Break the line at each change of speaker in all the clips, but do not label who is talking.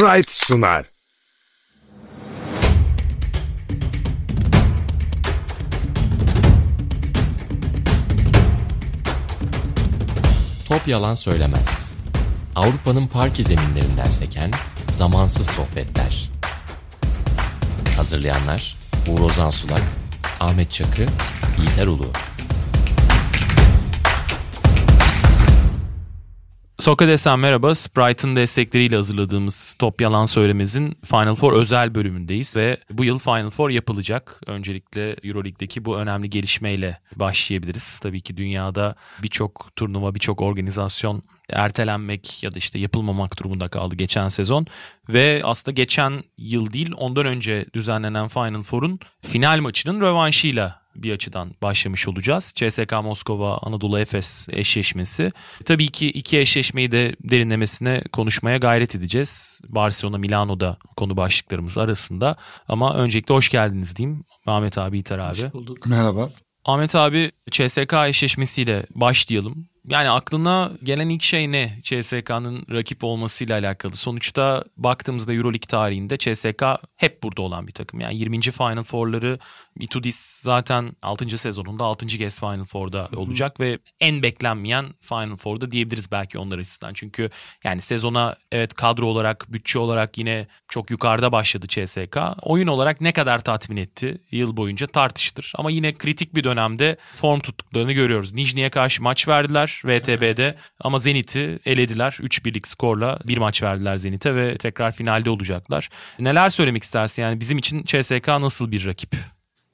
Sprite sunar.
Top yalan söylemez. Avrupa'nın parke zeminlerinden seken zamansız sohbetler. Hazırlayanlar Uğur Ozan Sulak, Ahmet Çakı, Yiğiter Ulu.
Sokrates'ten merhaba. Sprite'ın destekleriyle hazırladığımız Top Yalan Söylemez'in Final Four özel bölümündeyiz ve bu yıl Final Four yapılacak. Öncelikle Euroleague'deki bu önemli gelişmeyle başlayabiliriz. Tabii ki dünyada birçok turnuva, birçok organizasyon ertelenmek ya da işte yapılmamak durumunda kaldı geçen sezon. Ve aslında geçen yıl değil ondan önce düzenlenen Final Four'un final maçının rövanşıyla bir açıdan başlamış olacağız. CSK Moskova Anadolu Efes eşleşmesi. Tabii ki iki eşleşmeyi de derinlemesine konuşmaya gayret edeceğiz. Barcelona Milano'da konu başlıklarımız arasında. Ama öncelikle hoş geldiniz diyeyim. Ahmet abi, İter abi. Hoş
bulduk. Merhaba.
Ahmet abi CSK eşleşmesiyle başlayalım. Yani aklına gelen ilk şey ne? CSK'nın rakip olmasıyla alakalı. Sonuçta baktığımızda Euroleague tarihinde CSK hep burada olan bir takım. Yani 20. Final Four'ları Itudis zaten 6. sezonunda 6. kez Final Four'da olacak Hı-hı. ve en beklenmeyen Final Four'da diyebiliriz belki onlar açısından. Çünkü yani sezona evet kadro olarak, bütçe olarak yine çok yukarıda başladı CSK. Oyun olarak ne kadar tatmin etti yıl boyunca tartışılır. Ama yine kritik bir dönemde form tuttuklarını görüyoruz. Nijni'ye karşı maç verdiler VTB'de ama Zenit'i elediler. 3-1'lik skorla bir maç verdiler Zenit'e ve tekrar finalde olacaklar. Neler söylemek istersin yani bizim için CSK nasıl bir rakip?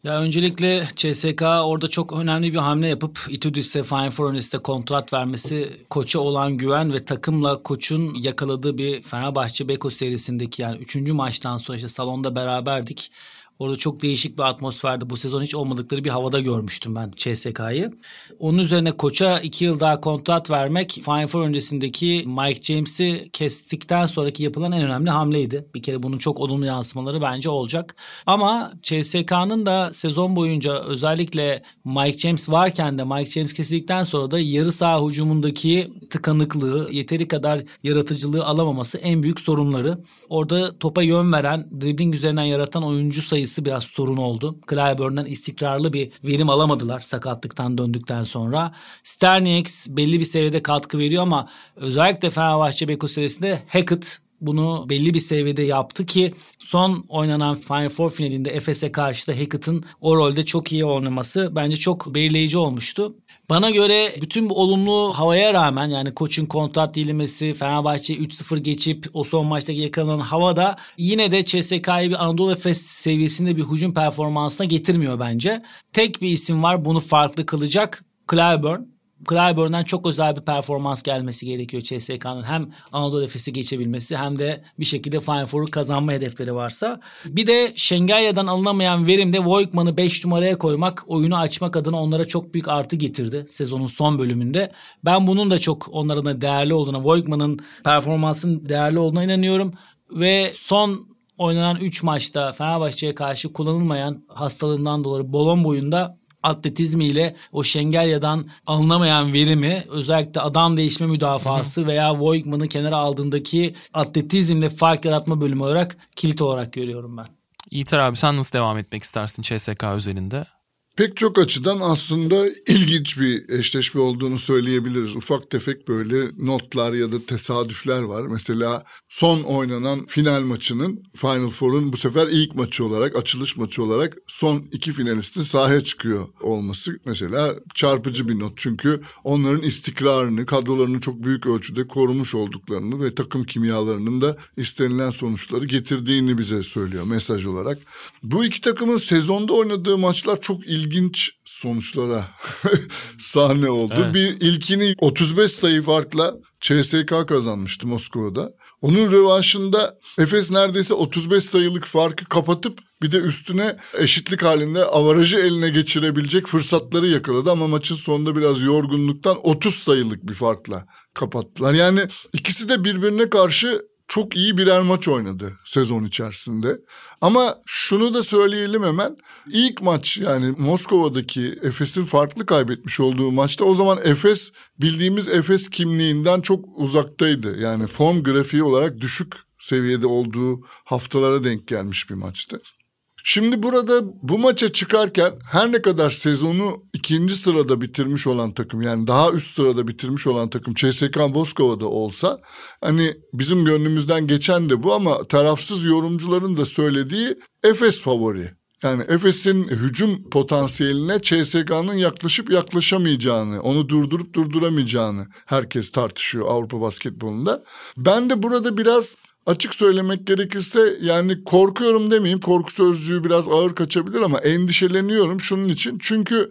Ya öncelikle CSK orada çok önemli bir hamle yapıp Itudis'e Fine Foreign'iste kontrat vermesi koça olan güven ve takımla koçun yakaladığı bir Fenerbahçe Beko serisindeki yani 3. maçtan sonra işte salonda beraberdik. Orada çok değişik bir atmosferde bu sezon hiç olmadıkları bir havada görmüştüm ben CSK'yı. Onun üzerine koça iki yıl daha kontrat vermek Final Four öncesindeki Mike James'i kestikten sonraki yapılan en önemli hamleydi. Bir kere bunun çok olumlu yansımaları bence olacak. Ama CSK'nın da sezon boyunca özellikle Mike James varken de Mike James kesildikten sonra da yarı saha hücumundaki tıkanıklığı, yeteri kadar yaratıcılığı alamaması en büyük sorunları. Orada topa yön veren, dribbling üzerinden yaratan oyuncu sayısı sayısı biraz sorun oldu. Clyburn'dan istikrarlı bir verim alamadılar sakatlıktan döndükten sonra. Sternieks belli bir seviyede katkı veriyor ama özellikle Fenerbahçe Beko serisinde Hackett bunu belli bir seviyede yaptı ki son oynanan Final Four finalinde Efes'e karşı da Hackett'ın o rolde çok iyi oynaması bence çok belirleyici olmuştu. Bana göre bütün bu olumlu havaya rağmen yani koçun kontrat dilimesi, Fenerbahçe 3-0 geçip o son maçtaki yakalanan havada yine de CSK'yı bir Anadolu Efes seviyesinde bir hücum performansına getirmiyor bence. Tek bir isim var bunu farklı kılacak. Clyburn. Clyburn'dan çok özel bir performans gelmesi gerekiyor CSK'nın. Hem Anadolu Efes'i geçebilmesi hem de bir şekilde Final Four'u kazanma hedefleri varsa. Bir de Şengalya'dan alınamayan verimde Voigtman'ı 5 numaraya koymak, oyunu açmak adına onlara çok büyük artı getirdi sezonun son bölümünde. Ben bunun da çok onların da değerli olduğuna, Voigtman'ın performansının değerli olduğuna inanıyorum. Ve son oynanan 3 maçta Fenerbahçe'ye karşı kullanılmayan hastalığından dolayı bolon boyunda atletizmiyle o Şengelya'dan alınamayan verimi özellikle adam değişme müdafası veya Voigtman'ı kenara aldığındaki atletizmle fark yaratma bölümü olarak kilit olarak görüyorum ben.
İyitar abi sen nasıl devam etmek istersin CSK özelinde?
Pek çok açıdan aslında ilginç bir eşleşme olduğunu söyleyebiliriz. Ufak tefek böyle notlar ya da tesadüfler var. Mesela son oynanan final maçının Final Four'un bu sefer ilk maçı olarak, açılış maçı olarak son iki finalistin sahaya çıkıyor olması mesela çarpıcı bir not. Çünkü onların istikrarını, kadrolarını çok büyük ölçüde korumuş olduklarını ve takım kimyalarının da istenilen sonuçları getirdiğini bize söylüyor mesaj olarak. Bu iki takımın sezonda oynadığı maçlar çok ilginç ilginç sonuçlara sahne oldu. Evet. Bir ilkini 35 sayı farkla CSK kazanmıştı Moskova'da. Onun rövanşında Efes neredeyse 35 sayılık farkı kapatıp bir de üstüne eşitlik halinde avarajı eline geçirebilecek fırsatları yakaladı ama maçın sonunda biraz yorgunluktan 30 sayılık bir farkla kapattılar. Yani ikisi de birbirine karşı çok iyi birer maç oynadı sezon içerisinde. Ama şunu da söyleyelim hemen. İlk maç yani Moskova'daki Efes'in farklı kaybetmiş olduğu maçta o zaman Efes bildiğimiz Efes kimliğinden çok uzaktaydı. Yani form grafiği olarak düşük seviyede olduğu haftalara denk gelmiş bir maçtı. Şimdi burada bu maça çıkarken her ne kadar sezonu ikinci sırada bitirmiş olan takım yani daha üst sırada bitirmiş olan takım CSK Moskova'da olsa hani bizim gönlümüzden geçen de bu ama tarafsız yorumcuların da söylediği Efes favori. Yani Efes'in hücum potansiyeline CSK'nın yaklaşıp yaklaşamayacağını, onu durdurup durduramayacağını herkes tartışıyor Avrupa basketbolunda. Ben de burada biraz açık söylemek gerekirse yani korkuyorum demeyeyim. Korku sözcüğü biraz ağır kaçabilir ama endişeleniyorum şunun için. Çünkü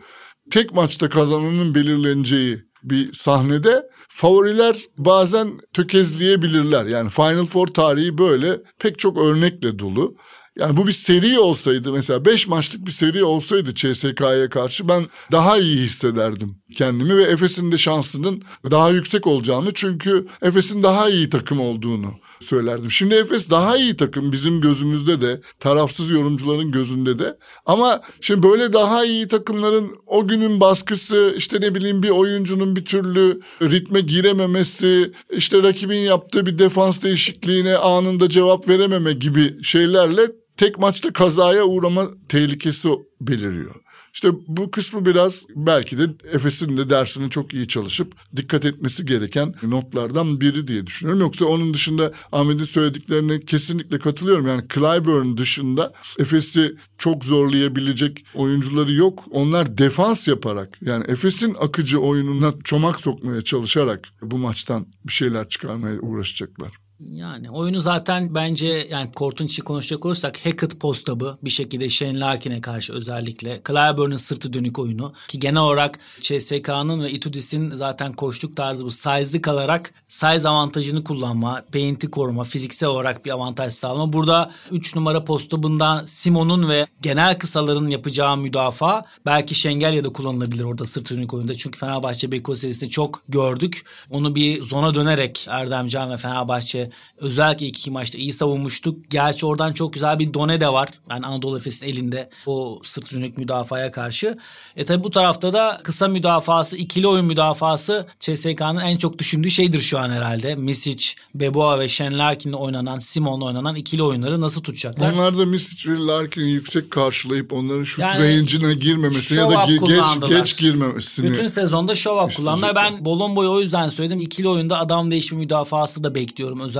tek maçta kazananın belirleneceği bir sahnede favoriler bazen tökezleyebilirler. Yani Final Four tarihi böyle pek çok örnekle dolu. Yani bu bir seri olsaydı mesela 5 maçlık bir seri olsaydı CSK'ya karşı ben daha iyi hissederdim kendimi ve Efes'in de şansının daha yüksek olacağını çünkü Efes'in daha iyi takım olduğunu söylerdim. Şimdi Efes daha iyi takım bizim gözümüzde de tarafsız yorumcuların gözünde de ama şimdi böyle daha iyi takımların o günün baskısı işte ne bileyim bir oyuncunun bir türlü ritme girememesi işte rakibin yaptığı bir defans değişikliğine anında cevap verememe gibi şeylerle tek maçta kazaya uğrama tehlikesi beliriyor. İşte bu kısmı biraz belki de Efes'in de dersini çok iyi çalışıp dikkat etmesi gereken notlardan biri diye düşünüyorum. Yoksa onun dışında Ahmet'in söylediklerine kesinlikle katılıyorum. Yani Clyburn dışında Efes'i çok zorlayabilecek oyuncuları yok. Onlar defans yaparak yani Efes'in akıcı oyununa çomak sokmaya çalışarak bu maçtan bir şeyler çıkarmaya uğraşacaklar.
Yani oyunu zaten bence yani kortun içi konuşacak olursak Hackett postabı bir şekilde Shane Larkin'e karşı özellikle. Clyburn'un sırtı dönük oyunu ki genel olarak CSK'nın ve Itudis'in zaten koştuk tarzı bu size'lı kalarak size avantajını kullanma, paint'i koruma, fiziksel olarak bir avantaj sağlama. Burada 3 numara postabından Simon'un ve genel kısaların yapacağı müdafaa belki Şengel ya da kullanılabilir orada sırtı dönük oyunda. Çünkü Fenerbahçe Beko serisinde çok gördük. Onu bir zona dönerek Erdemcan ve Fenerbahçe özellikle iki maçta iyi savunmuştuk. Gerçi oradan çok güzel bir done de var. Yani Anadolu Efes'in elinde o sırt dönük müdafaya karşı. E tabi bu tarafta da kısa müdafası, ikili oyun müdafası CSK'nın en çok düşündüğü şeydir şu an herhalde. Misic, Beboa ve Shane Larkin'le oynanan, Simon'la oynanan ikili oyunları nasıl tutacaklar?
Onlar da Misic ve Larkin'i yüksek karşılayıp onların şut yani, range'ine girmemesi ya da ge- geç, geç girmemesini.
Bütün sezonda show up kullandılar. Ben Bolombo'yu o yüzden söyledim. İkili oyunda adam değişimi müdafası da bekliyorum. Özellikle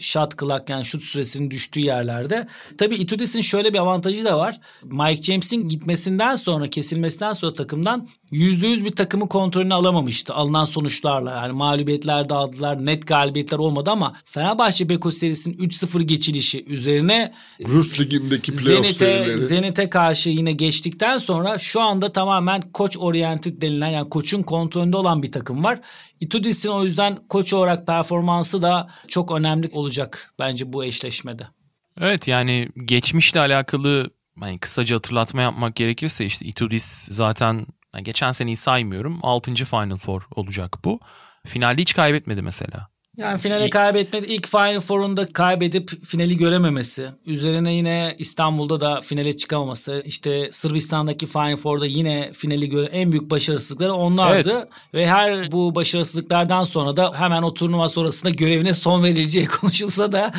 shot clock yani şut süresinin düştüğü yerlerde. Tabii Itudis'in şöyle bir avantajı da var. Mike James'in gitmesinden sonra kesilmesinden sonra takımdan %100 bir takımı kontrolünü alamamıştı. Alınan sonuçlarla yani mağlubiyetler dağıldılar. Net galibiyetler olmadı ama Fenerbahçe Beko serisinin 3-0 geçilişi üzerine
Rus ligindeki playoff
Zenit'e. Zenit'e karşı yine geçtikten sonra şu anda tamamen koç oriented denilen yani koçun kontrolünde olan bir takım var. Itudis'in o yüzden koç olarak performansı da çok önemli olacak bence bu eşleşmede.
Evet yani geçmişle alakalı hani kısaca hatırlatma yapmak gerekirse işte Itudis zaten yani geçen seneyi saymıyorum 6. Final Four olacak bu. Finalde hiç kaybetmedi mesela.
Yani finale kaybetmedi. İlk Final Four'unda kaybedip finali görememesi. Üzerine yine İstanbul'da da finale çıkamaması. İşte Sırbistan'daki Final Four'da yine finali göre en büyük başarısızlıkları onlardı. Evet. Ve her bu başarısızlıklardan sonra da hemen o turnuva sonrasında görevine son verileceği konuşulsa da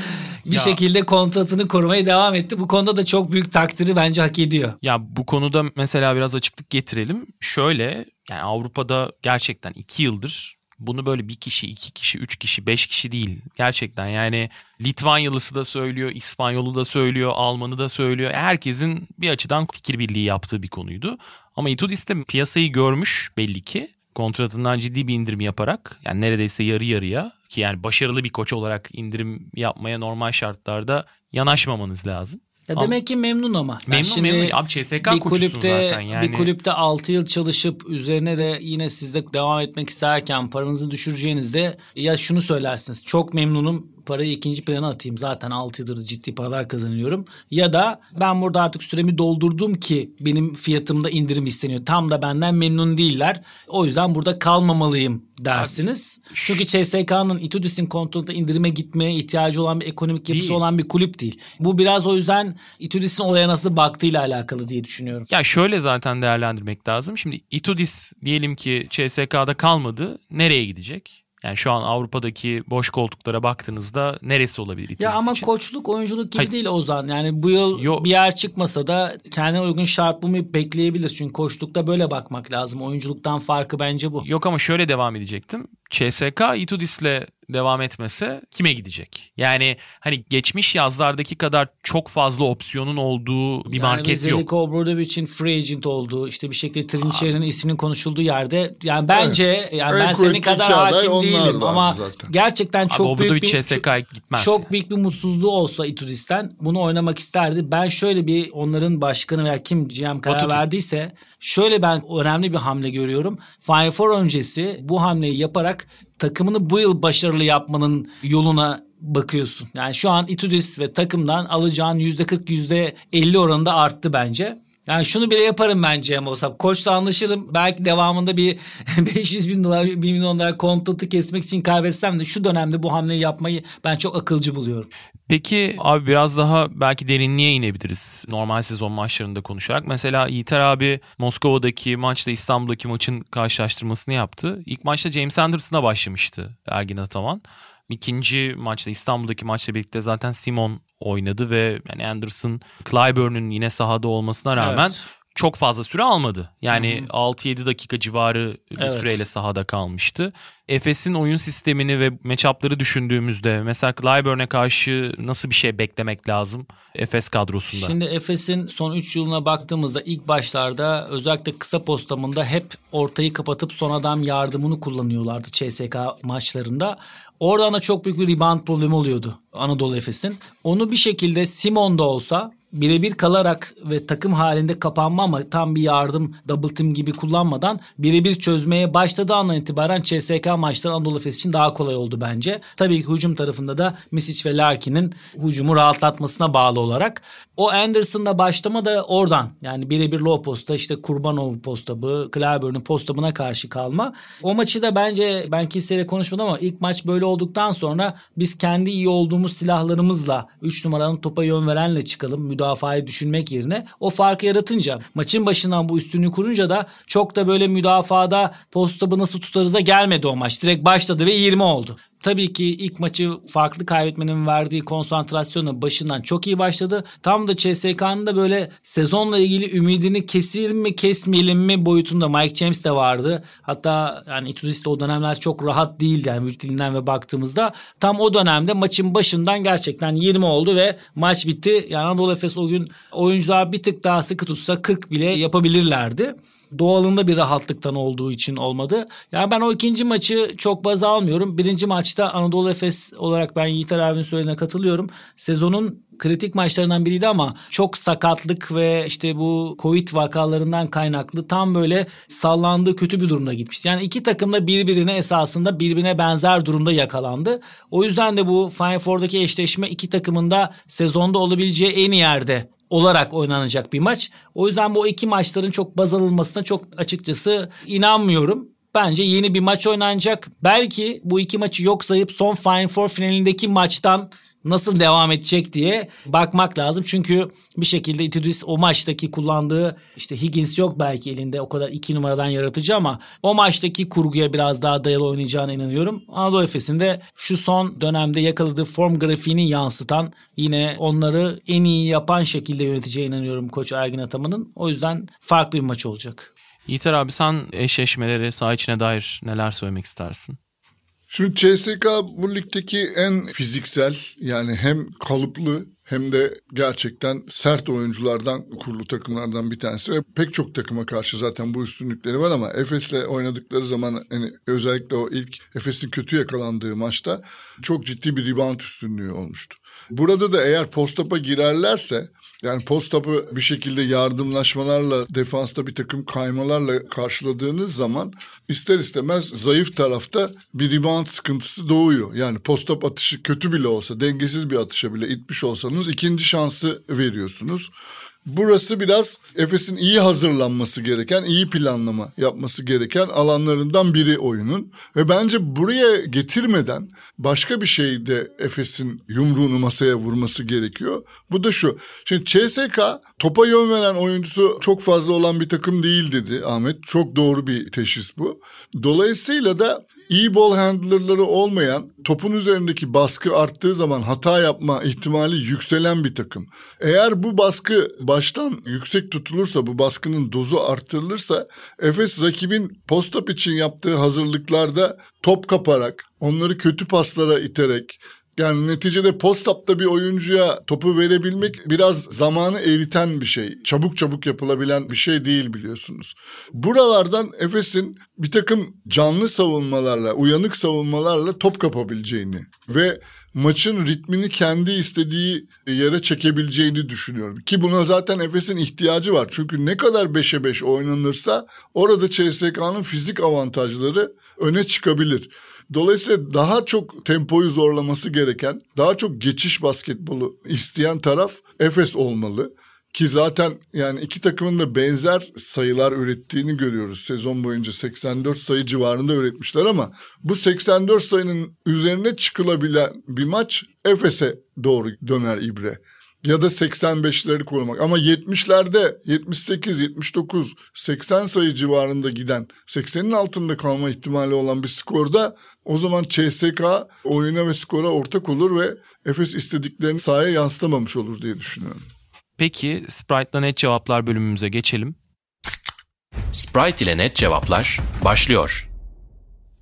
bir ya. şekilde kontratını korumaya devam etti. Bu konuda da çok büyük takdiri bence hak ediyor.
Ya bu konuda mesela biraz açıklık getirelim. Şöyle yani Avrupa'da gerçekten iki yıldır bunu böyle bir kişi, iki kişi, üç kişi, beş kişi değil. Gerçekten yani Litvanyalısı da söylüyor, İspanyolu da söylüyor, Almanı da söylüyor. Herkesin bir açıdan fikir birliği yaptığı bir konuydu. Ama Itudis de piyasayı görmüş belli ki. Kontratından ciddi bir indirim yaparak yani neredeyse yarı yarıya ki yani başarılı bir koç olarak indirim yapmaya normal şartlarda yanaşmamanız lazım.
Ya demek ki memnun ama.
Memnun yani şimdi memnun. Abi CSK bir kulüpte, zaten yani.
Bir kulüpte 6 yıl çalışıp üzerine de yine sizde devam etmek isterken paranızı düşüreceğinizde ya şunu söylersiniz. Çok memnunum parayı ikinci plana atayım. Zaten 6 yıldır ciddi paralar kazanıyorum. Ya da ben burada artık süremi doldurdum ki benim fiyatımda indirim isteniyor. Tam da benden memnun değiller. O yüzden burada kalmamalıyım dersiniz. Abi, Çünkü CSK'nın Itudis'in kontrolünde indirime gitmeye ihtiyacı olan bir ekonomik yapısı değil. olan bir kulüp değil. Bu biraz o yüzden Itudis'in olaya nasıl baktığıyla alakalı diye düşünüyorum.
Ya şöyle zaten değerlendirmek lazım. Şimdi Itudis diyelim ki CSK'da kalmadı. Nereye gidecek? Yani şu an Avrupa'daki boş koltuklara baktığınızda neresi olabilir İTÜ
Ya ama
için?
koçluk oyunculuk gibi
Hayır.
değil Ozan. Yani bu yıl
Yo-
bir yer çıkmasa da kendine uygun şart bulmayı bekleyebilir. Çünkü koçlukta böyle bakmak lazım. Oyunculuktan farkı bence bu.
Yok ama şöyle devam edecektim. CSK Itudis'le devam etmese kime gidecek? Yani hani geçmiş yazlardaki kadar çok fazla opsiyonun olduğu bir
yani
market yok.
Zeljko Obradovic'in free agent olduğu işte bir şekilde Trinçeri'nin isminin konuşulduğu yerde yani bence yani
En
ben senin kadar hakim değilim ama
zaten.
gerçekten
Abi
çok büyük
Obradovic
bir
CSK'ya gitmez.
çok büyük bir mutsuzluğu olsa Itudis'ten bunu oynamak isterdi. Ben şöyle bir onların başkanı veya kim GM karar
Batutu.
verdiyse şöyle ben önemli bir hamle görüyorum. Final Four öncesi bu hamleyi yaparak takımını bu yıl başarılı yapmanın yoluna bakıyorsun. Yani şu an Itudis ve takımdan alacağın %40 %50 oranında arttı bence. Yani şunu bile yaparım bence ama olsam. Koçla anlaşırım. Belki devamında bir 500 bin dolar, 1 milyon dolar kontratı kesmek için kaybetsem de şu dönemde bu hamleyi yapmayı ben çok akılcı buluyorum.
Peki abi biraz daha belki derinliğe inebiliriz normal sezon maçlarında konuşarak. Mesela Yiğiter abi Moskova'daki maçla İstanbul'daki maçın karşılaştırmasını yaptı. İlk maçta James Anderson'a başlamıştı Ergin Ataman. İkinci maçta İstanbul'daki maçla birlikte zaten Simon oynadı ve yani Anderson Clyburn'un yine sahada olmasına rağmen
Evet.
çok fazla süre almadı. Yani 6-7 dakika civarı bir
Evet.
süreyle sahada kalmıştı. Efes'in oyun sistemini ve matchup'ları düşündüğümüzde mesela Clyburn'e karşı nasıl bir şey beklemek lazım Efes kadrosunda?
Şimdi Efes'in son 3 yılına baktığımızda ilk başlarda özellikle kısa postamında hep ortayı kapatıp son adam yardımını kullanıyorlardı CSK maçlarında. Oradan da çok büyük bir rebound problemi oluyordu Anadolu Efes'in. Onu bir şekilde Simon'da olsa birebir kalarak ve takım halinde kapanma ama tam bir yardım double team gibi kullanmadan birebir çözmeye başladığı andan itibaren CSK maçları Anadolu Efes için daha kolay oldu bence. Tabii ki hücum tarafında da Misic ve Larkin'in hücumu rahatlatmasına bağlı olarak. O Anderson'la başlama da oradan yani birebir low posta işte Kurbanov postabı, Clyburn'un postabına karşı kalma. O maçı da bence ben kimseyle konuşmadım ama ilk maç böyle olduktan sonra biz kendi iyi olduğumuz silahlarımızla 3 numaranın topa yön verenle çıkalım müdafayı düşünmek yerine o farkı yaratınca maçın başından bu üstünlüğü kurunca da çok da böyle müdafada postabı nasıl tutarıza gelmedi o maç. Direkt başladı ve 20 oldu. Tabii ki ilk maçı farklı kaybetmenin verdiği konsantrasyonla başından çok iyi başladı. Tam da CSK'nın da böyle sezonla ilgili ümidini keselim mi kesmeyelim mi boyutunda Mike James de vardı. Hatta yani Itudis de o dönemler çok rahat değildi yani vücut dilinden ve baktığımızda. Tam o dönemde maçın başından gerçekten 20 oldu ve maç bitti. Yani Anadolu Efes o gün oyuncular bir tık daha sıkı tutsa 40 bile yapabilirlerdi doğalında bir rahatlıktan olduğu için olmadı. Yani ben o ikinci maçı çok baz almıyorum. Birinci maçta Anadolu Efes olarak ben Yiğiter abinin söylediğine katılıyorum. Sezonun kritik maçlarından biriydi ama çok sakatlık ve işte bu Covid vakalarından kaynaklı tam böyle sallandığı kötü bir durumda gitmişti. Yani iki takım da birbirine esasında birbirine benzer durumda yakalandı. O yüzden de bu Final Four'daki eşleşme iki takımın da sezonda olabileceği en iyi yerde olarak oynanacak bir maç. O yüzden bu iki maçların çok baz alınmasına çok açıkçası inanmıyorum. Bence yeni bir maç oynanacak. Belki bu iki maçı yok sayıp son Final Four finalindeki maçtan nasıl devam edecek diye bakmak lazım. Çünkü bir şekilde Itudis o maçtaki kullandığı işte Higgins yok belki elinde o kadar iki numaradan yaratıcı ama o maçtaki kurguya biraz daha dayalı oynayacağına inanıyorum. Anadolu Efes'in de şu son dönemde yakaladığı form grafiğini yansıtan yine onları en iyi yapan şekilde yöneteceğine inanıyorum Koç Ergin Ataman'ın. O yüzden farklı bir maç olacak.
Yiğiter abi sen eşleşmeleri saha içine dair neler söylemek istersin?
Şimdi CSK bu ligdeki en fiziksel yani hem kalıplı hem de gerçekten sert oyunculardan kurulu takımlardan bir tanesi ve pek çok takıma karşı zaten bu üstünlükleri var ama Efes'le oynadıkları zaman hani özellikle o ilk Efes'in kötü yakalandığı maçta çok ciddi bir rebound üstünlüğü olmuştu. Burada da eğer postapa girerlerse yani postapı bir şekilde yardımlaşmalarla defansta bir takım kaymalarla karşıladığınız zaman ister istemez zayıf tarafta bir rebound sıkıntısı doğuyor. Yani postap atışı kötü bile olsa dengesiz bir atışa bile itmiş olsanız ikinci şansı veriyorsunuz. Burası biraz Efes'in iyi hazırlanması gereken, iyi planlama yapması gereken alanlarından biri oyunun. Ve bence buraya getirmeden başka bir şeyde Efes'in yumruğunu masaya vurması gerekiyor. Bu da şu. Şimdi CSK topa yön veren oyuncusu çok fazla olan bir takım değil dedi Ahmet. Çok doğru bir teşhis bu. Dolayısıyla da iyi ball handlerları olmayan, topun üzerindeki baskı arttığı zaman hata yapma ihtimali yükselen bir takım. Eğer bu baskı baştan yüksek tutulursa, bu baskının dozu arttırılırsa Efes rakibin post-up için yaptığı hazırlıklarda top kaparak, onları kötü paslara iterek, yani neticede post-up'ta bir oyuncuya topu verebilmek biraz zamanı eriten bir şey. Çabuk çabuk yapılabilen bir şey değil biliyorsunuz. Buralardan Efes'in bir takım canlı savunmalarla, uyanık savunmalarla top kapabileceğini ve maçın ritmini kendi istediği yere çekebileceğini düşünüyorum. Ki buna zaten Efes'in ihtiyacı var. Çünkü ne kadar 5'e 5 oynanırsa orada CSK'nın fizik avantajları öne çıkabilir. Dolayısıyla daha çok tempoyu zorlaması gereken, daha çok geçiş basketbolu isteyen taraf Efes olmalı. Ki zaten yani iki takımın da benzer sayılar ürettiğini görüyoruz. Sezon boyunca 84 sayı civarında üretmişler ama bu 84 sayının üzerine çıkılabilen bir maç Efes'e doğru döner ibre ya da 85'leri korumak. Ama 70'lerde 78, 79, 80 sayı civarında giden 80'in altında kalma ihtimali olan bir skorda o zaman CSK oyuna ve skora ortak olur ve Efes istediklerini sahaya yansıtamamış olur diye düşünüyorum.
Peki Sprite'la net cevaplar bölümümüze geçelim.
Sprite ile net cevaplar başlıyor.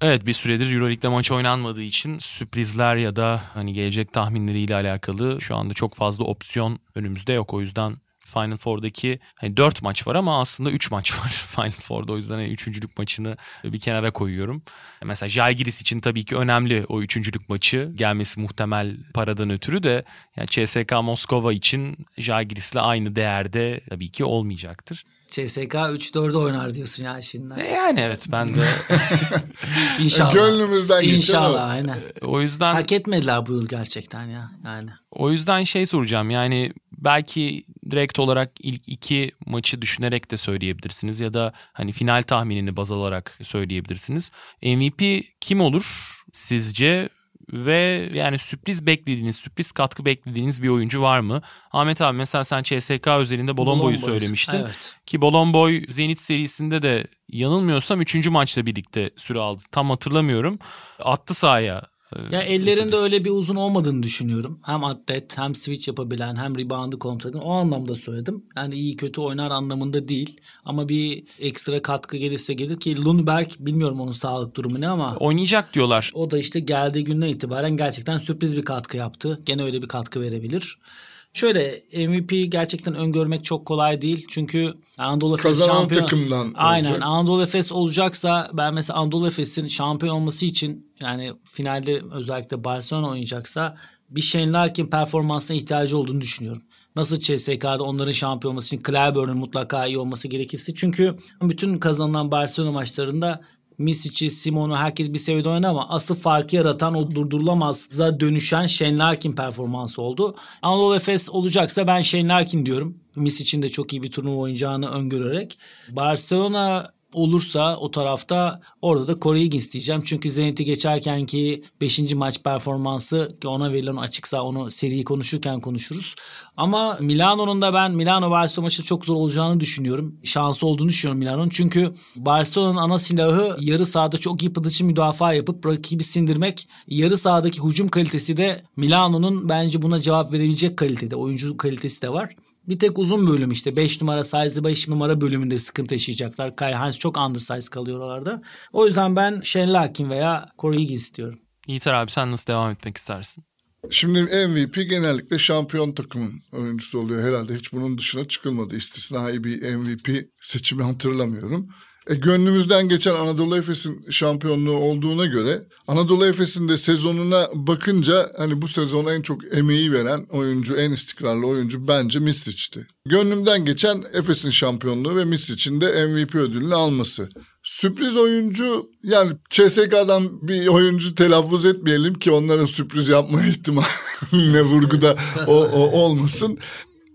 Evet bir süredir Euroleague'de maç oynanmadığı için sürprizler ya da hani gelecek tahminleriyle alakalı şu anda çok fazla opsiyon önümüzde yok. O yüzden Final Four'daki hani 4 maç var ama aslında 3 maç var Final Four'da. O yüzden hani üçüncülük maçını bir kenara koyuyorum. Mesela Jalgiris için tabii ki önemli o üçüncülük maçı. Gelmesi muhtemel paradan ötürü de yani CSK Moskova için Jalgiris'le aynı değerde tabii ki olmayacaktır.
CSK 3-4'e oynar diyorsun ya şimdi.
E yani evet ben de
İnşallah.
Gönlümüzden geçen
İnşallah aynen.
o yüzden
Hak etmediler bu yıl gerçekten ya. Yani.
O yüzden şey soracağım yani belki direkt olarak ilk iki maçı düşünerek de söyleyebilirsiniz ya da hani final tahminini baz alarak söyleyebilirsiniz. MVP kim olur sizce ve yani sürpriz beklediğiniz, sürpriz katkı beklediğiniz bir oyuncu var mı? Ahmet abi mesela sen CSK özelinde Bolomboy'u
Bolomboy.
söylemiştin.
Evet.
Ki Bolomboy Zenit serisinde de yanılmıyorsam 3. maçla birlikte süre aldı. Tam hatırlamıyorum. Attı sahaya.
Ya ellerinde
Utudis.
öyle bir uzun olmadığını düşünüyorum. Hem atlet hem switch yapabilen hem reboundı kontrol eden o anlamda söyledim. Yani iyi kötü oynar anlamında değil. Ama bir ekstra katkı gelirse gelir ki Lundberg bilmiyorum onun sağlık durumu ne ama
Oynayacak diyorlar.
o da işte geldiği günden itibaren gerçekten sürpriz bir katkı yaptı. Gene öyle bir katkı verebilir. Şöyle MVP gerçekten öngörmek çok kolay değil. Çünkü Anadolu Efes
Kazanan
şampiyon...
takımdan
Aynen.
olacak.
Anadolu Efes olacaksa ben mesela Anadolu Efes'in şampiyon olması için yani finalde özellikle Barcelona oynayacaksa bir Shane Larkin performansına ihtiyacı olduğunu düşünüyorum. Nasıl CSK'da onların şampiyon olması için Clyburn'un mutlaka iyi olması gerekirse. Çünkü bütün kazanılan Barcelona maçlarında Misic'i, Simon'u herkes bir seviyede oynadı ama asıl farkı yaratan o durdurulamazza dönüşen Shane Larkin performansı oldu. Anadolu Efes olacaksa ben Shane Larkin diyorum. Misic'in de çok iyi bir turnuva oynayacağını öngörerek. Barcelona olursa o tarafta orada da Corey Higgins diyeceğim. Çünkü Zenit'i geçerken ki 5. maç performansı ki ona verilen açıksa onu seriyi konuşurken konuşuruz. Ama Milano'nun da ben Milano Barcelona maçı çok zor olacağını düşünüyorum. Şansı olduğunu düşünüyorum Milano'nun. Çünkü Barcelona'nın ana silahı yarı sahada çok iyi pıdıcı müdafaa yapıp rakibi sindirmek. Yarı sahadaki hücum kalitesi de Milano'nun bence buna cevap verebilecek kalitede. Oyuncu kalitesi de var. Bir tek uzun bölüm işte 5 numara size 5 numara bölümünde sıkıntı yaşayacaklar. Kai Hans çok undersize kalıyor oralarda. O yüzden ben Shane Larkin veya Corey Higgins istiyorum.
Yiğiter abi sen nasıl devam etmek istersin?
Şimdi MVP genellikle şampiyon takımın oyuncusu oluyor herhalde. Hiç bunun dışına çıkılmadı. İstisnai bir MVP seçimi hatırlamıyorum. E, gönlümüzden geçen Anadolu Efes'in şampiyonluğu olduğuna göre Anadolu Efes'in de sezonuna bakınca hani bu sezon en çok emeği veren oyuncu, en istikrarlı oyuncu bence Misic'ti. Gönlümden geçen Efes'in şampiyonluğu ve Misic'in de MVP ödülünü alması. Sürpriz oyuncu yani CSK'dan bir oyuncu telaffuz etmeyelim ki onların sürpriz yapma ihtimaline vurguda o, o olmasın.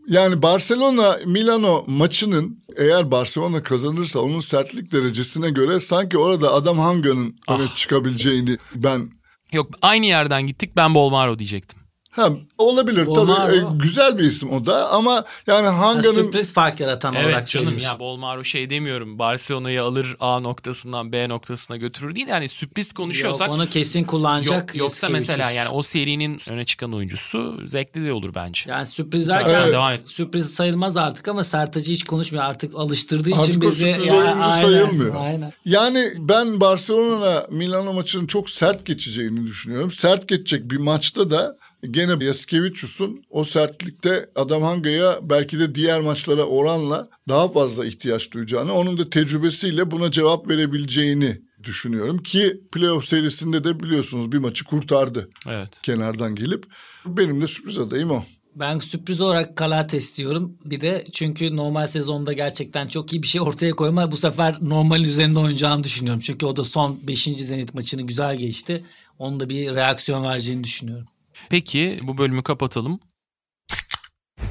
Yani Barcelona Milano maçının eğer Barcelona kazanırsa onun sertlik derecesine göre sanki orada Adam Hanga'nın öne çıkabileceğini ben
Yok aynı yerden gittik ben Bolmaro diyecektim.
Ha, olabilir
Bolmaro.
tabii. E, güzel bir isim o da ama yani
Yani
Hanga'nın
sürpriz fark yaratan olarak
Evet canım
söylüyorsun.
ya Bolmaro şey demiyorum. Barcelona'yı alır A noktasından B noktasına götürür değil. Yani sürpriz konuşuyorsak
Yok, onu kesin kullanacak.
yok, yoksa mesela yani o serinin öne çıkan oyuncusu zevkli de olur bence.
Yani sürpriz
Evet. Devam et.
sürpriz sayılmaz artık ama Sertac'ı hiç konuşmuyor. Artık alıştırdığı
Artık
için
o
bizi.
sürpriz
Ya,
oyuncu
aynen,
sayılmıyor.
Aynen.
Yani ben Barcelona Milano maçının çok sert geçeceğini düşünüyorum. Sert geçecek bir maçta da gene Yasikevicius'un o sertlikte Adam Hanga'ya belki de diğer maçlara oranla daha fazla ihtiyaç duyacağını, onun da tecrübesiyle buna cevap verebileceğini düşünüyorum ki playoff serisinde de biliyorsunuz bir maçı kurtardı
Evet.
kenardan gelip. Benim de sürpriz adayım o.
Ben sürpriz olarak Kalates diyorum. Bir de çünkü normal sezonda gerçekten çok iyi bir şey ortaya koyma. Bu sefer normal üzerinde oynayacağını düşünüyorum. Çünkü o da son 5. Zenit maçını güzel geçti. Onun da bir reaksiyon vereceğini düşünüyorum.
Peki bu bölümü kapatalım.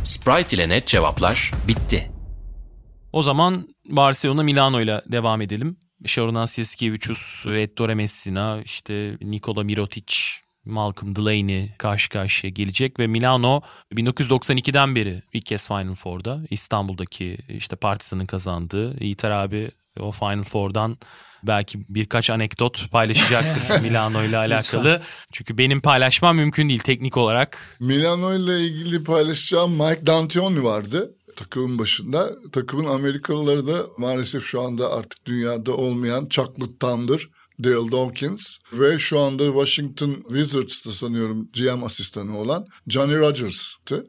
Sprite ile net cevaplar bitti.
O zaman Barcelona Milano ile devam edelim. Sharunas Yasikevicius, Ettore Messina, işte Nikola Mirotic, Malcolm Delaney karşı karşıya gelecek ve Milano 1992'den beri ilk kez Final Four'da İstanbul'daki işte Partizan'ın kazandığı Yiğiter abi o Final Four'dan belki birkaç anekdot paylaşacaktır Milano ile alakalı. Çünkü benim paylaşmam mümkün değil teknik olarak.
Milano ile ilgili paylaşacağım Mike D'Antoni vardı takımın başında. Takımın Amerikalıları da maalesef şu anda artık dünyada olmayan Chocolate Thunder, Dale Dawkins ve şu anda Washington Wizards'ta sanıyorum GM asistanı olan Johnny Rogers'tı.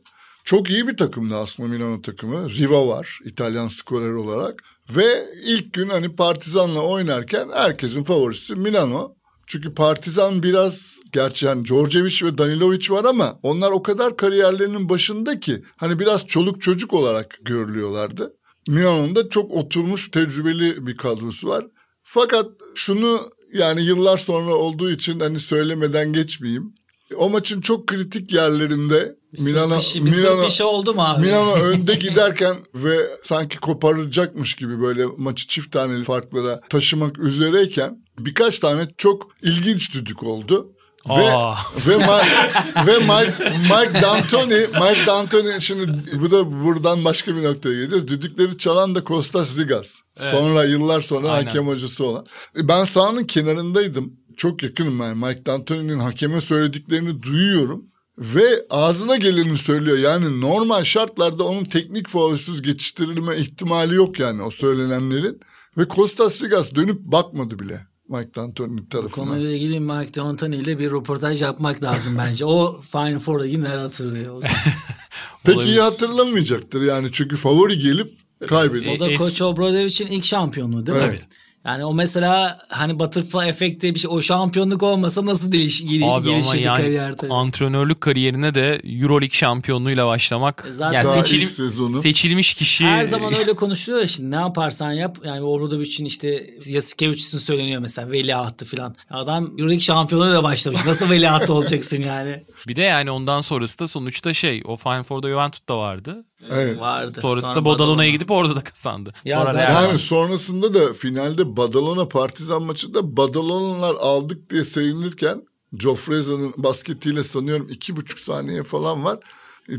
Çok iyi bir takımdı aslında Milano takımı. Riva var İtalyan skorer olarak. Ve ilk gün hani Partizan'la oynarken herkesin favorisi Milano. Çünkü Partizan biraz gerçi yani Djordjevic ve Danilovic var ama onlar o kadar kariyerlerinin başında ki hani biraz çoluk çocuk olarak görülüyorlardı. Milano'nun da çok oturmuş tecrübeli bir kadrosu var. Fakat şunu yani yıllar sonra olduğu için hani söylemeden geçmeyeyim. O maçın çok kritik yerlerinde Milano
bir
Milano
sırpişi oldu mu abi?
Milano önde giderken ve sanki koparacakmış gibi böyle maçı çift taneli farklara taşımak üzereyken birkaç tane çok ilginç düdük oldu. Ve
Aa.
ve Mike, ve Mike Mike D'Antoni Mike D'Antoni şimdi bu da buradan başka bir noktaya geliyoruz. Düdükleri çalan da Kostas Rigas. Sonra yıllar sonra
Aynen.
hakem hocası olan. Ben sahanın kenarındaydım. Çok yakınım ben. Mike D'Antoni'nin hakeme söylediklerini duyuyorum. Ve ağzına geleni söylüyor. Yani normal şartlarda onun teknik faulsüz geçiştirilme ihtimali yok yani o söylenenlerin. Ve Kostas Rigas dönüp bakmadı bile Mike D'Antoni'nin
Bu
tarafına.
konuyla ilgili Mike D'Antoni ile bir röportaj yapmak lazım bence. O Final Four'da yine hatırlıyor. O, zaman.
Pek
Olabilir.
iyi hatırlamayacaktır yani çünkü favori gelip kaybediyor.
o da
Es-
Koç Obradovic'in ilk şampiyonluğu değil mi?
Evet.
Yani o mesela hani butterfly efekti bir şey. O şampiyonluk olmasa nasıl değiş, gel-
Abi ama
gelişirdi
yani
kariyer tabii.
antrenörlük kariyerine de Euroleague şampiyonluğuyla başlamak.
E zaten-
yani
Daha
seçilim,
sezonu.
seçilmiş kişi.
Her zaman öyle konuşuluyor ya şimdi ne yaparsan yap. Yani Obradovic'in işte Yasikevicius'un söyleniyor mesela veliahtı falan. Adam Euroleague şampiyonluğuyla başlamış. Nasıl veliahtı olacaksın yani?
Bir de yani ondan sonrası da sonuçta şey o Final Four'da Juventus da vardı.
Evet.
Vardı.
Sonrasında
Sonra
Badalona'ya
Badalona.
gidip orada da kazandı.
Ya
Sonra
zaten-
Yani sonrasında da finalde Badalona Partizan maçında Badalonalar aldık diye sevinirken Jofreza'nın basketiyle sanıyorum iki buçuk saniye falan var.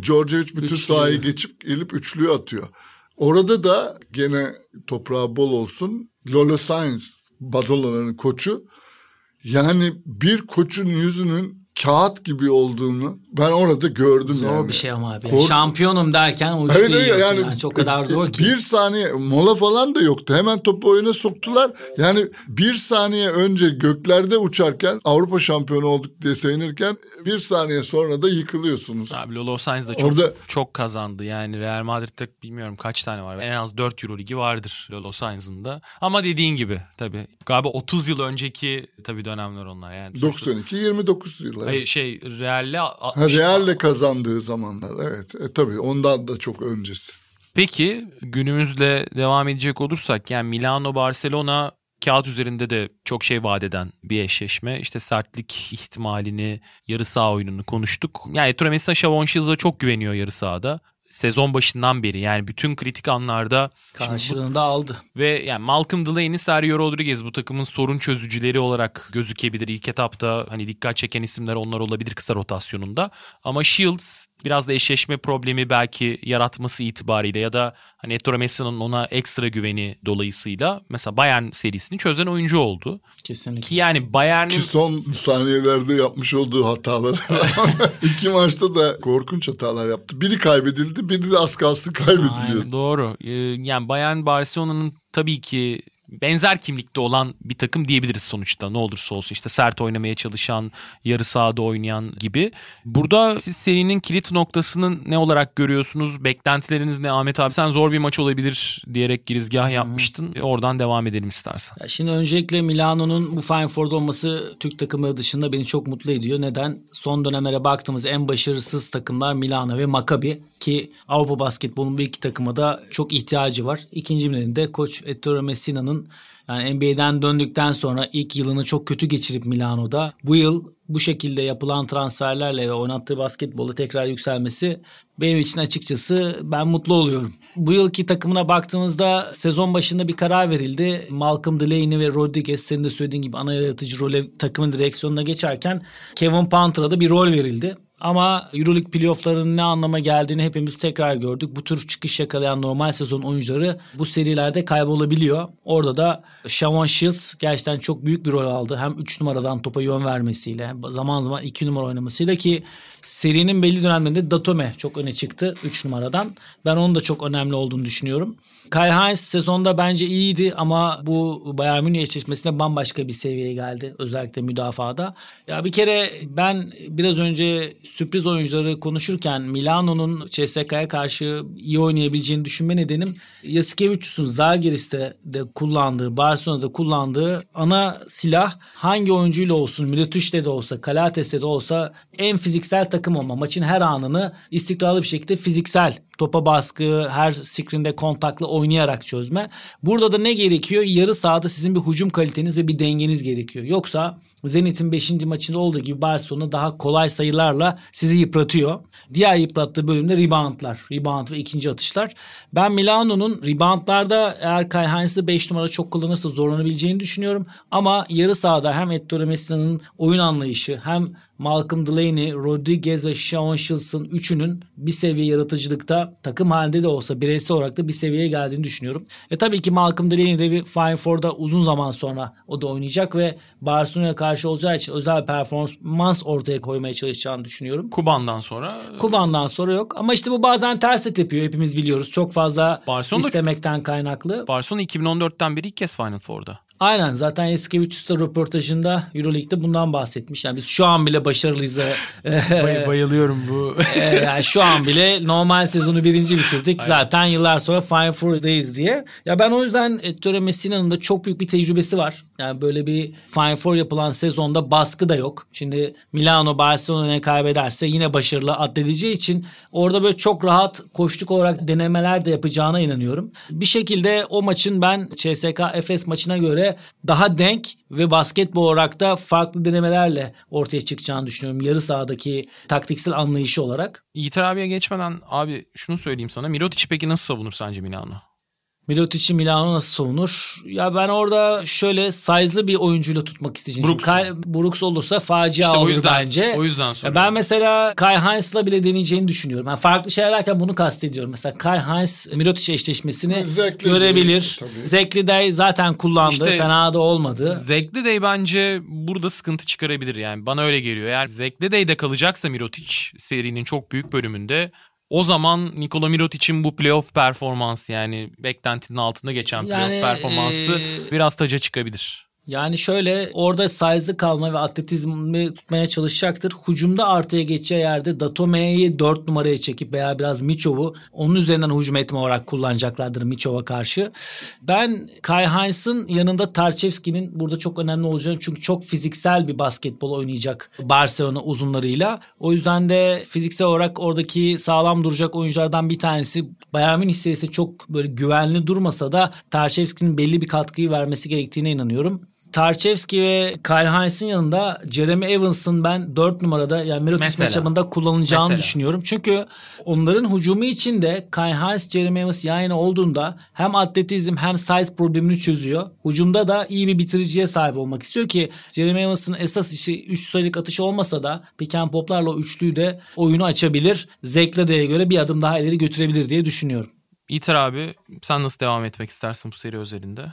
Djordjevic bütün
Üçlüyor.
sahayı geçip gelip üçlüğü atıyor. Orada da gene toprağı bol olsun Lolo Sainz Badalona'nın koçu. Yani bir koçun yüzünün kağıt gibi olduğunu ben orada gördüm
Zor
yani.
bir şey ama abi.
Kork-
Şampiyonum derken o
Evet, evet yani,
yani. Çok kadar zor ki.
Bir saniye mola falan da yoktu. Hemen topu oyuna soktular. Yani bir saniye önce göklerde uçarken Avrupa şampiyonu olduk diye sevinirken bir saniye sonra da yıkılıyorsunuz.
Abi Lolo Sainz de çok,
Orada-
çok kazandı. Yani Real Madrid'de bilmiyorum kaç tane var. En az 4 Euro Ligi vardır Lolo Sainz'ın da. Ama dediğin gibi tabii. Galiba 30 yıl önceki tabii dönemler onlar. Yani
92 29 yıllar.
Hayır, şey Real'le
Ha,
60
Real'le kazandığı zamanlar evet. E, tabii ondan da çok öncesi.
Peki günümüzle devam edecek olursak yani Milano Barcelona kağıt üzerinde de çok şey vaat eden bir eşleşme. İşte sertlik ihtimalini, yarı saha oyununu konuştuk. Yani Ettore Messina Shavon Shields'a çok güveniyor yarı sahada. Sezon başından beri yani bütün kritik anlarda
Karşılığını da aldı.
ve yani Malcolm Delaney, Sergio Rodriguez bu takımın sorun çözücüleri olarak gözükebilir. İlk etapta hani dikkat çeken isimler onlar olabilir kısa rotasyonunda. Ama Shields biraz da eşleşme problemi belki yaratması itibariyle ya da hani Ettore Messina'nın ona ekstra güveni dolayısıyla mesela Bayern serisini çözen oyuncu oldu.
Kesinlikle.
Ki yani Bayern'in
Ki son saniyelerde yapmış olduğu hatalar. İki maçta da korkunç hatalar yaptı. Biri kaybedildi, biri de az kalsın kaybediliyor.
Aynen.
Doğru. Ee, Yani Bayern Barcelona'nın tabii ki benzer kimlikte olan bir takım diyebiliriz sonuçta. Ne olursa olsun işte sert oynamaya çalışan, yarı sahada oynayan gibi. Burada siz serinin kilit noktasının ne olarak görüyorsunuz? Beklentileriniz ne Ahmet abi? Sen zor bir maç olabilir diyerek girizgah yapmıştın. Oradan devam edelim istersen.
Ya şimdi öncelikle Milano'nun bu Final Four'da olması Türk takımları dışında beni çok mutlu ediyor. Neden? Son dönemlere baktığımız en başarısız takımlar Milano ve Maccabi ki Avrupa basketbolunun bu iki takıma da çok ihtiyacı var. İkinci de koç Ettore Messina'nın yani NBA'den döndükten sonra ilk yılını çok kötü geçirip Milano'da bu yıl bu şekilde yapılan transferlerle ve oynattığı basketbolu tekrar yükselmesi benim için açıkçası ben mutlu oluyorum. Bu yılki takımına baktığımızda sezon başında bir karar verildi. Malcolm Delaney ve Rodriguez senin de söylediğin gibi ana yaratıcı role takımın direksiyonuna geçerken Kevin Panther'a da bir rol verildi. Ama Euroleague playofflarının ne anlama geldiğini hepimiz tekrar gördük. Bu tür çıkış yakalayan normal sezon oyuncuları bu serilerde kaybolabiliyor. Orada da Shavon Shields gerçekten çok büyük bir rol aldı. Hem 3 numaradan topa yön vermesiyle zaman zaman 2 numara oynamasıyla ki serinin belli dönemlerinde Datome çok öne çıktı 3 numaradan. Ben onun da çok önemli olduğunu düşünüyorum. Kyle Hines sezonda bence iyiydi ama bu Bayern Münih eşleşmesinde bambaşka bir seviyeye geldi. Özellikle müdafada. Ya bir kere ben biraz önce sürpriz oyuncuları konuşurken Milano'nun CSK'ya karşı iyi oynayabileceğini düşünme nedenim Yasikevicius'un Zagiris'te de kullandığı, Barcelona'da kullandığı ana silah hangi oyuncuyla olsun, Miletuş'te de olsa, Kalates'te de olsa en fiziksel takım olma. Maçın her anını istikrarlı bir şekilde fiziksel topa baskı, her screen'de kontaklı oynayarak çözme. Burada da ne gerekiyor? Yarı sahada sizin bir hücum kaliteniz ve bir dengeniz gerekiyor. Yoksa Zenit'in 5. maçında olduğu gibi Barcelona daha kolay sayılarla sizi yıpratıyor. Diğer yıprattığı bölümde reboundlar. Rebound ve ikinci atışlar. Ben Milano'nun reboundlarda eğer Kai Hines'ı 5 numara çok kullanırsa zorlanabileceğini düşünüyorum. Ama yarı sahada hem Ettore Messina'nın oyun anlayışı hem Malcolm Delaney, Rodriguez ve Shawn Shields'ın üçünün bir seviye yaratıcılıkta takım halinde de olsa bireysel olarak da bir seviyeye geldiğini düşünüyorum. E tabii ki Malcolm Delaney de bir Final Four'da uzun zaman sonra o da oynayacak ve Barcelona'ya karşı olacağı için özel performans ortaya koymaya çalışacağını düşünüyorum.
Kuban'dan sonra
Kuban'dan sonra yok ama işte bu bazen ters de tepiyor hepimiz biliyoruz. Çok fazla
Barcelona
istemekten kaynaklı.
Barcelona 2014'ten beri ilk kez Final Four'da.
Aynen zaten Eskevicius da röportajında Euroleague'de bundan bahsetmiş. Yani biz şu an bile başarılıyız.
Bay- bayılıyorum bu.
Ee, yani şu an bile normal sezonu birinci bitirdik. Zaten yıllar sonra Final Four'dayız diye. Ya ben o yüzden Ettore Messina'nın da çok büyük bir tecrübesi var. Yani böyle bir Final Four yapılan sezonda baskı da yok. Şimdi Milano Barcelona'ya kaybederse yine başarılı addedeceği için orada böyle çok rahat koştuk olarak denemeler de yapacağına inanıyorum. Bir şekilde o maçın ben CSK Efes maçına göre daha denk ve basketbol olarak da farklı denemelerle ortaya çıkacağını düşünüyorum. Yarı sahadaki taktiksel anlayışı olarak.
Yiğit abiye geçmeden abi şunu söyleyeyim sana. Mirotic peki nasıl savunur sence Milano?
Milotic'i Milano nasıl savunur? Ya ben orada şöyle size'lı bir oyuncuyla tutmak isteyeceğim.
Brooks
Kyle- Brooks olursa facia
İşte o
olur
yüzden-
bence.
o yüzden
Ya
soruyorum.
ben mesela Kyle Hines'la bile deneyeceğini düşünüyorum. Yani farklı şeyler derken bunu kastediyorum. Mesela Kyle Hines Milotic eşleşmesini
Zekli
görebilir. Zekli de zaten kullandı.
İşte-
Fena da olmadı.
Zekli Day bence burada sıkıntı çıkarabilir yani. Bana öyle geliyor. Eğer Zekli Day'de kalacaksa Mirotic serinin çok büyük bölümünde o zaman Nikola Mirotic'in bu playoff performansı yani beklentinin altında geçen playoff
Yani,
performansı
eee,
biraz taca çıkabilir.
Yani şöyle orada size'lı kalma ve atletizmi tutmaya çalışacaktır. Hücumda artıya geçeceği yerde Datome'yi 4 numaraya çekip veya biraz Miçov'u onun üzerinden hücum etme olarak kullanacaklardır Miçov'a karşı. Ben Kai Hines'ın yanında Tarçevski'nin burada çok önemli olacağını çünkü çok fiziksel bir basketbol oynayacak Barcelona uzunlarıyla. O yüzden de fiziksel olarak oradaki sağlam duracak oyunculardan bir tanesi Bayern Münih serisi çok böyle güvenli durmasa da Tarçevski'nin belli bir katkıyı vermesi gerektiğine inanıyorum. Tarchevski ve Kyle Hines'in yanında Jeremy Evans'ın ben 4 numarada yani Mirotic matchup'ında kullanılacağını
Mesela.
düşünüyorum. Çünkü onların hücumu içinde Kyle Hines, Jeremy Evans yan yana olduğunda hem atletizm hem size problemini çözüyor. Hücumda da iyi bir bitiriciye sahip olmak istiyor ki Jeremy Evans'ın esas işi 3 sayılık atış olmasa da pick and pop'larla üçlüyü de oyunu açabilir. Zeklede'ye göre bir adım daha ileri götürebilir diye düşünüyorum.
İter abi sen nasıl devam etmek istersin bu seri özelinde?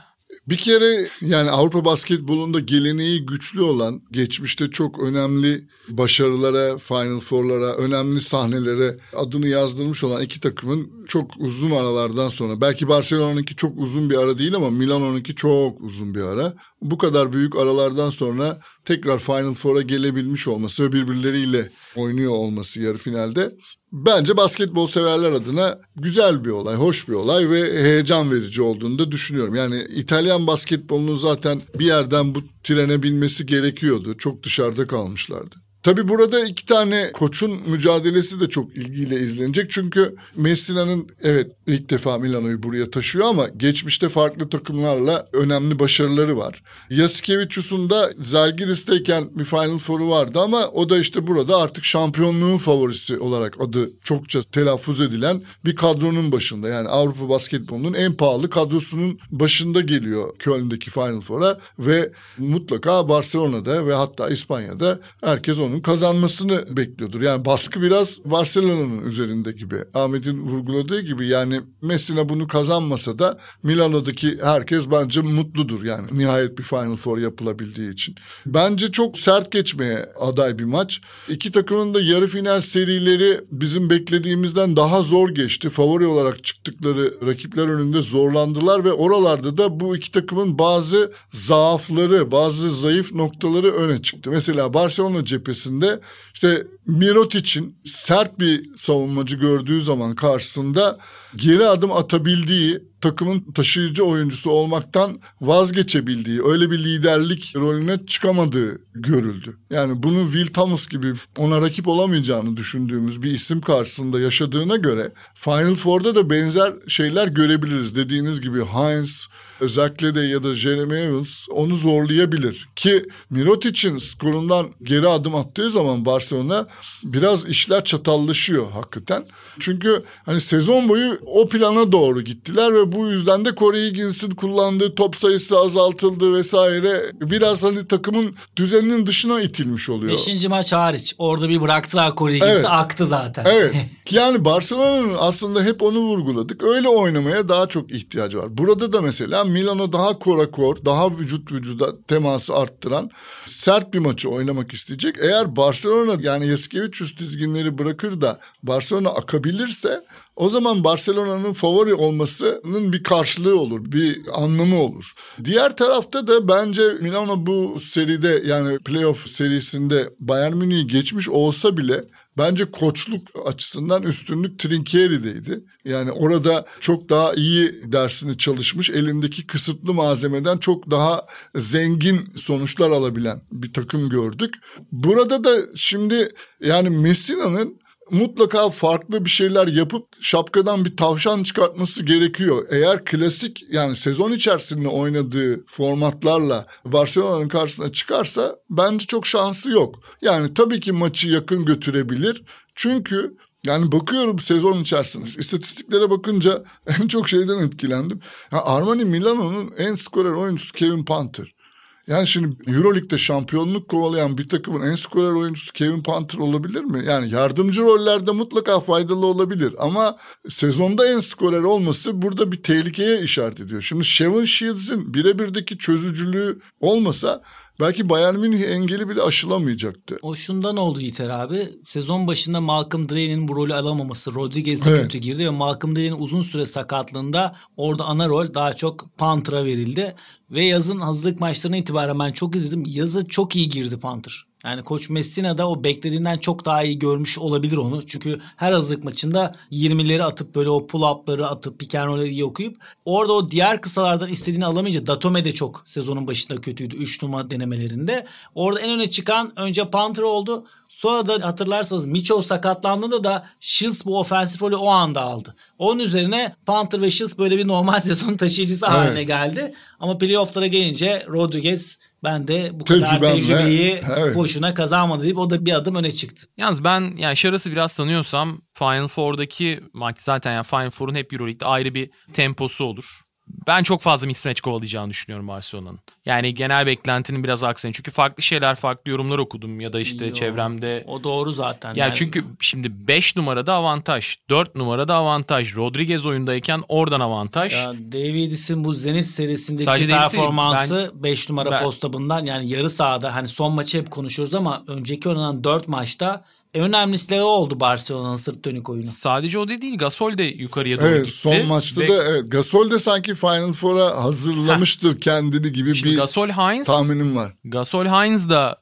Bir kere yani Avrupa basketbolunda geleneği güçlü olan, geçmişte çok önemli başarılara, Final Four'lara, önemli sahnelere adını yazdırmış olan iki takımın çok uzun aralardan sonra, belki Barcelona'nınki çok uzun bir ara değil ama Milano'nunki çok uzun bir ara. Bu kadar büyük aralardan sonra tekrar Final Four'a gelebilmiş olması ve birbirleriyle oynuyor olması yarı finalde bence basketbol severler adına güzel bir olay, hoş bir olay ve heyecan verici olduğunu da düşünüyorum. Yani İtalyan basketbolunun zaten bir yerden bu trene binmesi gerekiyordu. Çok dışarıda kalmışlardı. Tabii burada iki tane koçun mücadelesi de çok ilgiyle izlenecek. Çünkü Messina'nın evet ilk defa Milano'yu buraya taşıyor ama geçmişte farklı takımlarla önemli başarıları var. Yasikevicius'un da Zalgiris'teyken bir Final Four'u vardı ama o da işte burada artık şampiyonluğun favorisi olarak adı çokça telaffuz edilen bir kadronun başında. Yani Avrupa basketbolunun en pahalı kadrosunun başında geliyor Köln'deki Final Four'a ve mutlaka Barcelona'da ve hatta İspanya'da herkes onun kazanmasını bekliyordur. Yani baskı biraz Barcelona'nın üzerinde gibi. Ahmet'in vurguladığı gibi yani Messina bunu kazanmasa da Milano'daki herkes bence mutludur. Yani nihayet bir Final Four yapılabildiği için. Bence çok sert geçmeye aday bir maç. İki takımın da yarı final serileri bizim beklediğimizden daha zor geçti. Favori olarak çıktıkları rakipler önünde zorlandılar ve oralarda da bu iki takımın bazı zaafları, bazı zayıf noktaları öne çıktı. Mesela Barcelona cephesinde işte Mirotic'in sert bir savunmacı gördüğü zaman karşısında geri adım atabildiği, takımın taşıyıcı oyuncusu olmaktan vazgeçebildiği, öyle bir liderlik rolüne çıkamadığı görüldü. Yani bunu Will Thomas gibi ona rakip olamayacağını düşündüğümüz bir isim karşısında yaşadığına göre Final Four'da da benzer şeyler görebiliriz. Dediğiniz gibi Hines, özellikle de ya da Jeremy Evans onu zorlayabilir. Ki Mirotic'in skorundan geri adım attığı zaman Barcelona biraz işler çatallaşıyor hakikaten. Çünkü hani sezon boyu o plana doğru gittiler ve bu yüzden de Corey Higgins'in kullandığı top sayısı azaltıldı vesaire. Biraz hani takımın düzeninin dışına itilmiş oluyor.
Beşinci maç hariç. Orada bir bıraktılar Corey Higgins'i
Evet.
aktı zaten.
Evet. Yani Barcelona'nın aslında hep onu vurguladık. Öyle oynamaya daha çok ihtiyacı var. Burada da mesela Milano daha korakor, daha vücut vücuda teması arttıran sert bir maçı oynamak isteyecek. Eğer Barcelona yani Yasikevicius dizginleri bırakır da Barcelona akabilirse o zaman Barcelona'nın favori olmasının bir karşılığı olur, bir anlamı olur. Diğer tarafta da bence Milano bu seride yani playoff serisinde Bayern Münih'i geçmiş olsa bile bence koçluk açısından üstünlük Trinkieri'deydi. Yani orada çok daha iyi dersini çalışmış, elindeki kısıtlı malzemeden çok daha zengin sonuçlar alabilen bir takım gördük. Burada da şimdi yani Messina'nın mutlaka farklı bir şeyler yapıp şapkadan bir tavşan çıkartması gerekiyor. Eğer klasik yani sezon içerisinde oynadığı formatlarla Barcelona'nın karşısına çıkarsa bence çok şansı yok. Yani tabii ki maçı yakın götürebilir. Çünkü yani bakıyorum sezon içerisinde istatistiklere bakınca en çok şeyden etkilendim. Ya Armani Milano'nun en skorer oyuncusu Kevin Panther. Yani şimdi Euroleague'de şampiyonluk kovalayan bir takımın en skorer oyuncusu Kevin Panther olabilir mi? Yani yardımcı rollerde mutlaka faydalı olabilir ama sezonda en skorer olması burada bir tehlikeye işaret ediyor. Şimdi Shevin Shields'in birebirdeki çözücülüğü olmasa belki Bayern Münih engeli bile aşılamayacaktı.
O şundan oldu Yiğiter abi. Sezon başında Malcolm Drake'nin bu rolü alamaması. Rodriguez de
Evet.
kötü girdi ve Malcolm Drake'nin uzun süre sakatlığında orada ana rol daha çok Panther'a verildi. Ve yazın hazırlık maçlarına itibaren ben çok izledim. Yazı çok iyi girdi Panther. Yani Koç Messina da o beklediğinden çok daha iyi görmüş olabilir onu. Çünkü her hazırlık maçında 20'leri atıp böyle o pull-up'ları atıp pick and iyi okuyup orada o diğer kısalardan istediğini alamayınca Datome de çok sezonun başında kötüydü 3 numara denemelerinde. Orada en öne çıkan önce Panther oldu. Sonra da hatırlarsanız Mitchell sakatlandığında da Shields bu ofensif rolü o anda aldı. Onun üzerine Panther ve Shields böyle bir normal sezon taşıyıcısı haline geldi. Ama playoff'lara gelince Rodriguez Ben de bu kadar
Tecrübemle,
tecrübeyi
evet.
boşuna kazanmadı deyip o da bir adım öne çıktı.
Yalnız ben yani Şaras'ı biraz tanıyorsam Final Four'daki maç zaten yani Final Four'un hep Euroleague'de ayrı bir temposu olur. Ben çok fazla mismatch kovalayacağını düşünüyorum Barcelona'nın. Yani genel beklentinin biraz aksine. Çünkü farklı şeyler, farklı yorumlar okudum ya da işte
Yo,
çevremde.
O doğru zaten.
Ya çünkü şimdi 5 numarada avantaj, 4 numarada avantaj. Rodriguez oyundayken oradan avantaj.
Ya Davidis'in bu Zenit serisindeki
Sadece
performansı 5 numara
ben-
postabından yani yarı sahada hani son maçı hep konuşuyoruz ama önceki oynanan 4 maçta en önemlisi o oldu Barcelona'nın sırt dönük oyunu.
Sadece o da değil Gasol de yukarıya doğru
Evet
gitti.
son maçta
Ve
da evet Gasol de sanki Final Four'a hazırlamıştır kendini gibi
şimdi
bir
Gasol Hines
tahminim var.
Gasol Hines da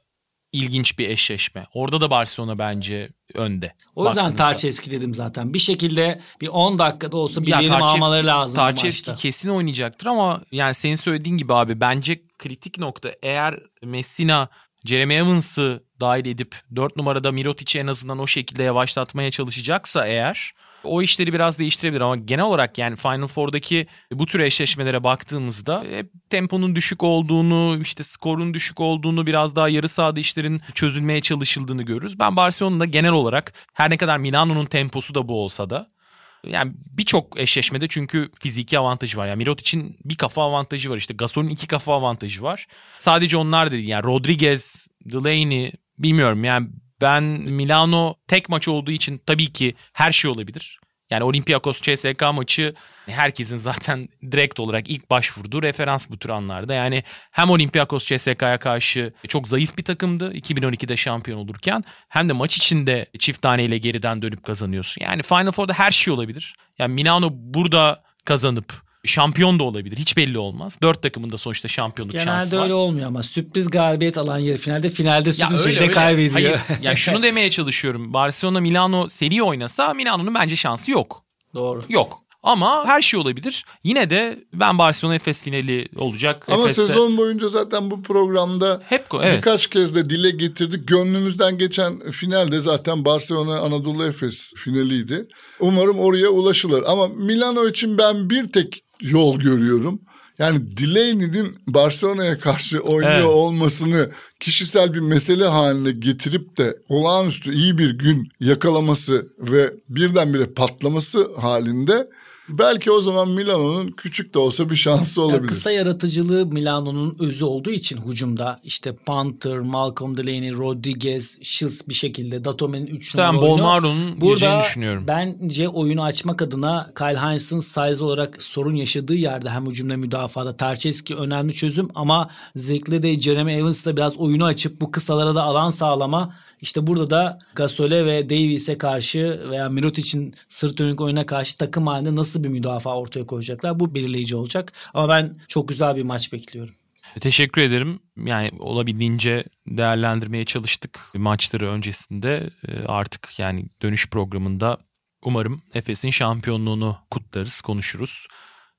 ilginç bir eşleşme. Orada da Barcelona bence önde.
O yüzden. Tarçeski dedim zaten. Bir şekilde bir 10 dakikada olsa bir
Ya
verim
Tarçevski-
almaları lazım
Tarçevski kesin oynayacaktır ama yani senin söylediğin gibi abi bence kritik nokta eğer Messina Jeremy Evans'ı dahil edip 4 numarada Mirotic'i en azından o şekilde yavaşlatmaya çalışacaksa eğer o işleri biraz değiştirebilir ama genel olarak yani Final Four'daki bu tür eşleşmelere baktığımızda hep temponun düşük olduğunu, işte skorun düşük olduğunu, biraz daha yarı sahada işlerin çözülmeye çalışıldığını görürüz. Ben Barcelona'da genel olarak her ne kadar Milano'nun temposu da bu olsa da yani birçok eşleşmede çünkü fiziki avantajı var. Yani Mirotic'in bir kafa avantajı var. İşte Gasol'ün iki kafa avantajı var. Sadece onlar değil. Yani Rodriguez, Delaney bilmiyorum. Yani ben Milano tek maç olduğu için tabii ki her şey olabilir. Yani Olympiakos CSK maçı herkesin zaten direkt olarak ilk başvurduğu referans bu tür anlarda. Yani hem Olympiakos CSK'ya karşı çok zayıf bir takımdı 2012'de şampiyon olurken hem de maç içinde çift taneyle geriden dönüp kazanıyorsun. Yani Final Four'da her şey olabilir. Yani Milano burada kazanıp şampiyon da olabilir. Hiç belli olmaz. Dört takımın da sonuçta şampiyonluk şansı
Genelde
var.
öyle olmuyor ama sürpriz galibiyet alan yarı finalde finalde
Ya
sürpriz
öyle
şekilde
öyle.
kaybediyor.
Hayır. Ya şunu demeye çalışıyorum. Barcelona Milano seri oynasa Milano'nun bence şansı yok.
Doğru.
Yok. Ama her şey olabilir. Yine de ben Barcelona Efes finali olacak.
Ama
Efes'te-
sezon boyunca zaten bu programda
hep evet.
birkaç kez de dile getirdik. Gönlümüzden geçen finalde zaten Barcelona Anadolu Efes finaliydi. Umarım oraya ulaşılır. Ama Milano için ben bir tek yol görüyorum. Yani Delaney'nin Barcelona'ya karşı oynuyor
Evet.
olmasını kişisel bir mesele haline getirip de olağanüstü iyi bir gün yakalaması ve birdenbire patlaması halinde belki o zaman Milano'nun küçük de olsa bir şansı
Ya
olabilir.
kısa yaratıcılığı Milano'nun özü olduğu için hücumda işte Panther, Malcolm Delaney, Rodriguez, Shields bir şekilde Datome'nin 3
Ben
numara oyunu.
Bolmaro'nun gireceğini düşünüyorum.
bence oyunu açmak adına Kyle Hines'ın size olarak sorun yaşadığı yerde hem hücumda müdafada Tarçevski önemli çözüm ama Zekle de Jeremy Evans da biraz oyunu açıp bu kısalara da alan sağlama işte burada da Gasol'e ve Davies'e karşı veya Mirotic'in sırt dönük oyuna karşı takım halinde nasıl bir müdafaa ortaya koyacaklar bu belirleyici olacak. Ama ben çok güzel bir maç bekliyorum.
Teşekkür ederim. Yani olabildiğince değerlendirmeye çalıştık maçları öncesinde. Ee, Artık yani dönüş programında umarım Efes'in şampiyonluğunu kutlarız, konuşuruz.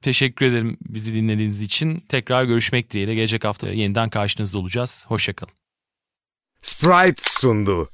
Teşekkür ederim bizi dinlediğiniz için. Tekrar görüşmek dileğiyle. Gelecek hafta yeniden karşınızda olacağız. Hoşçakalın.
Sprite sundu.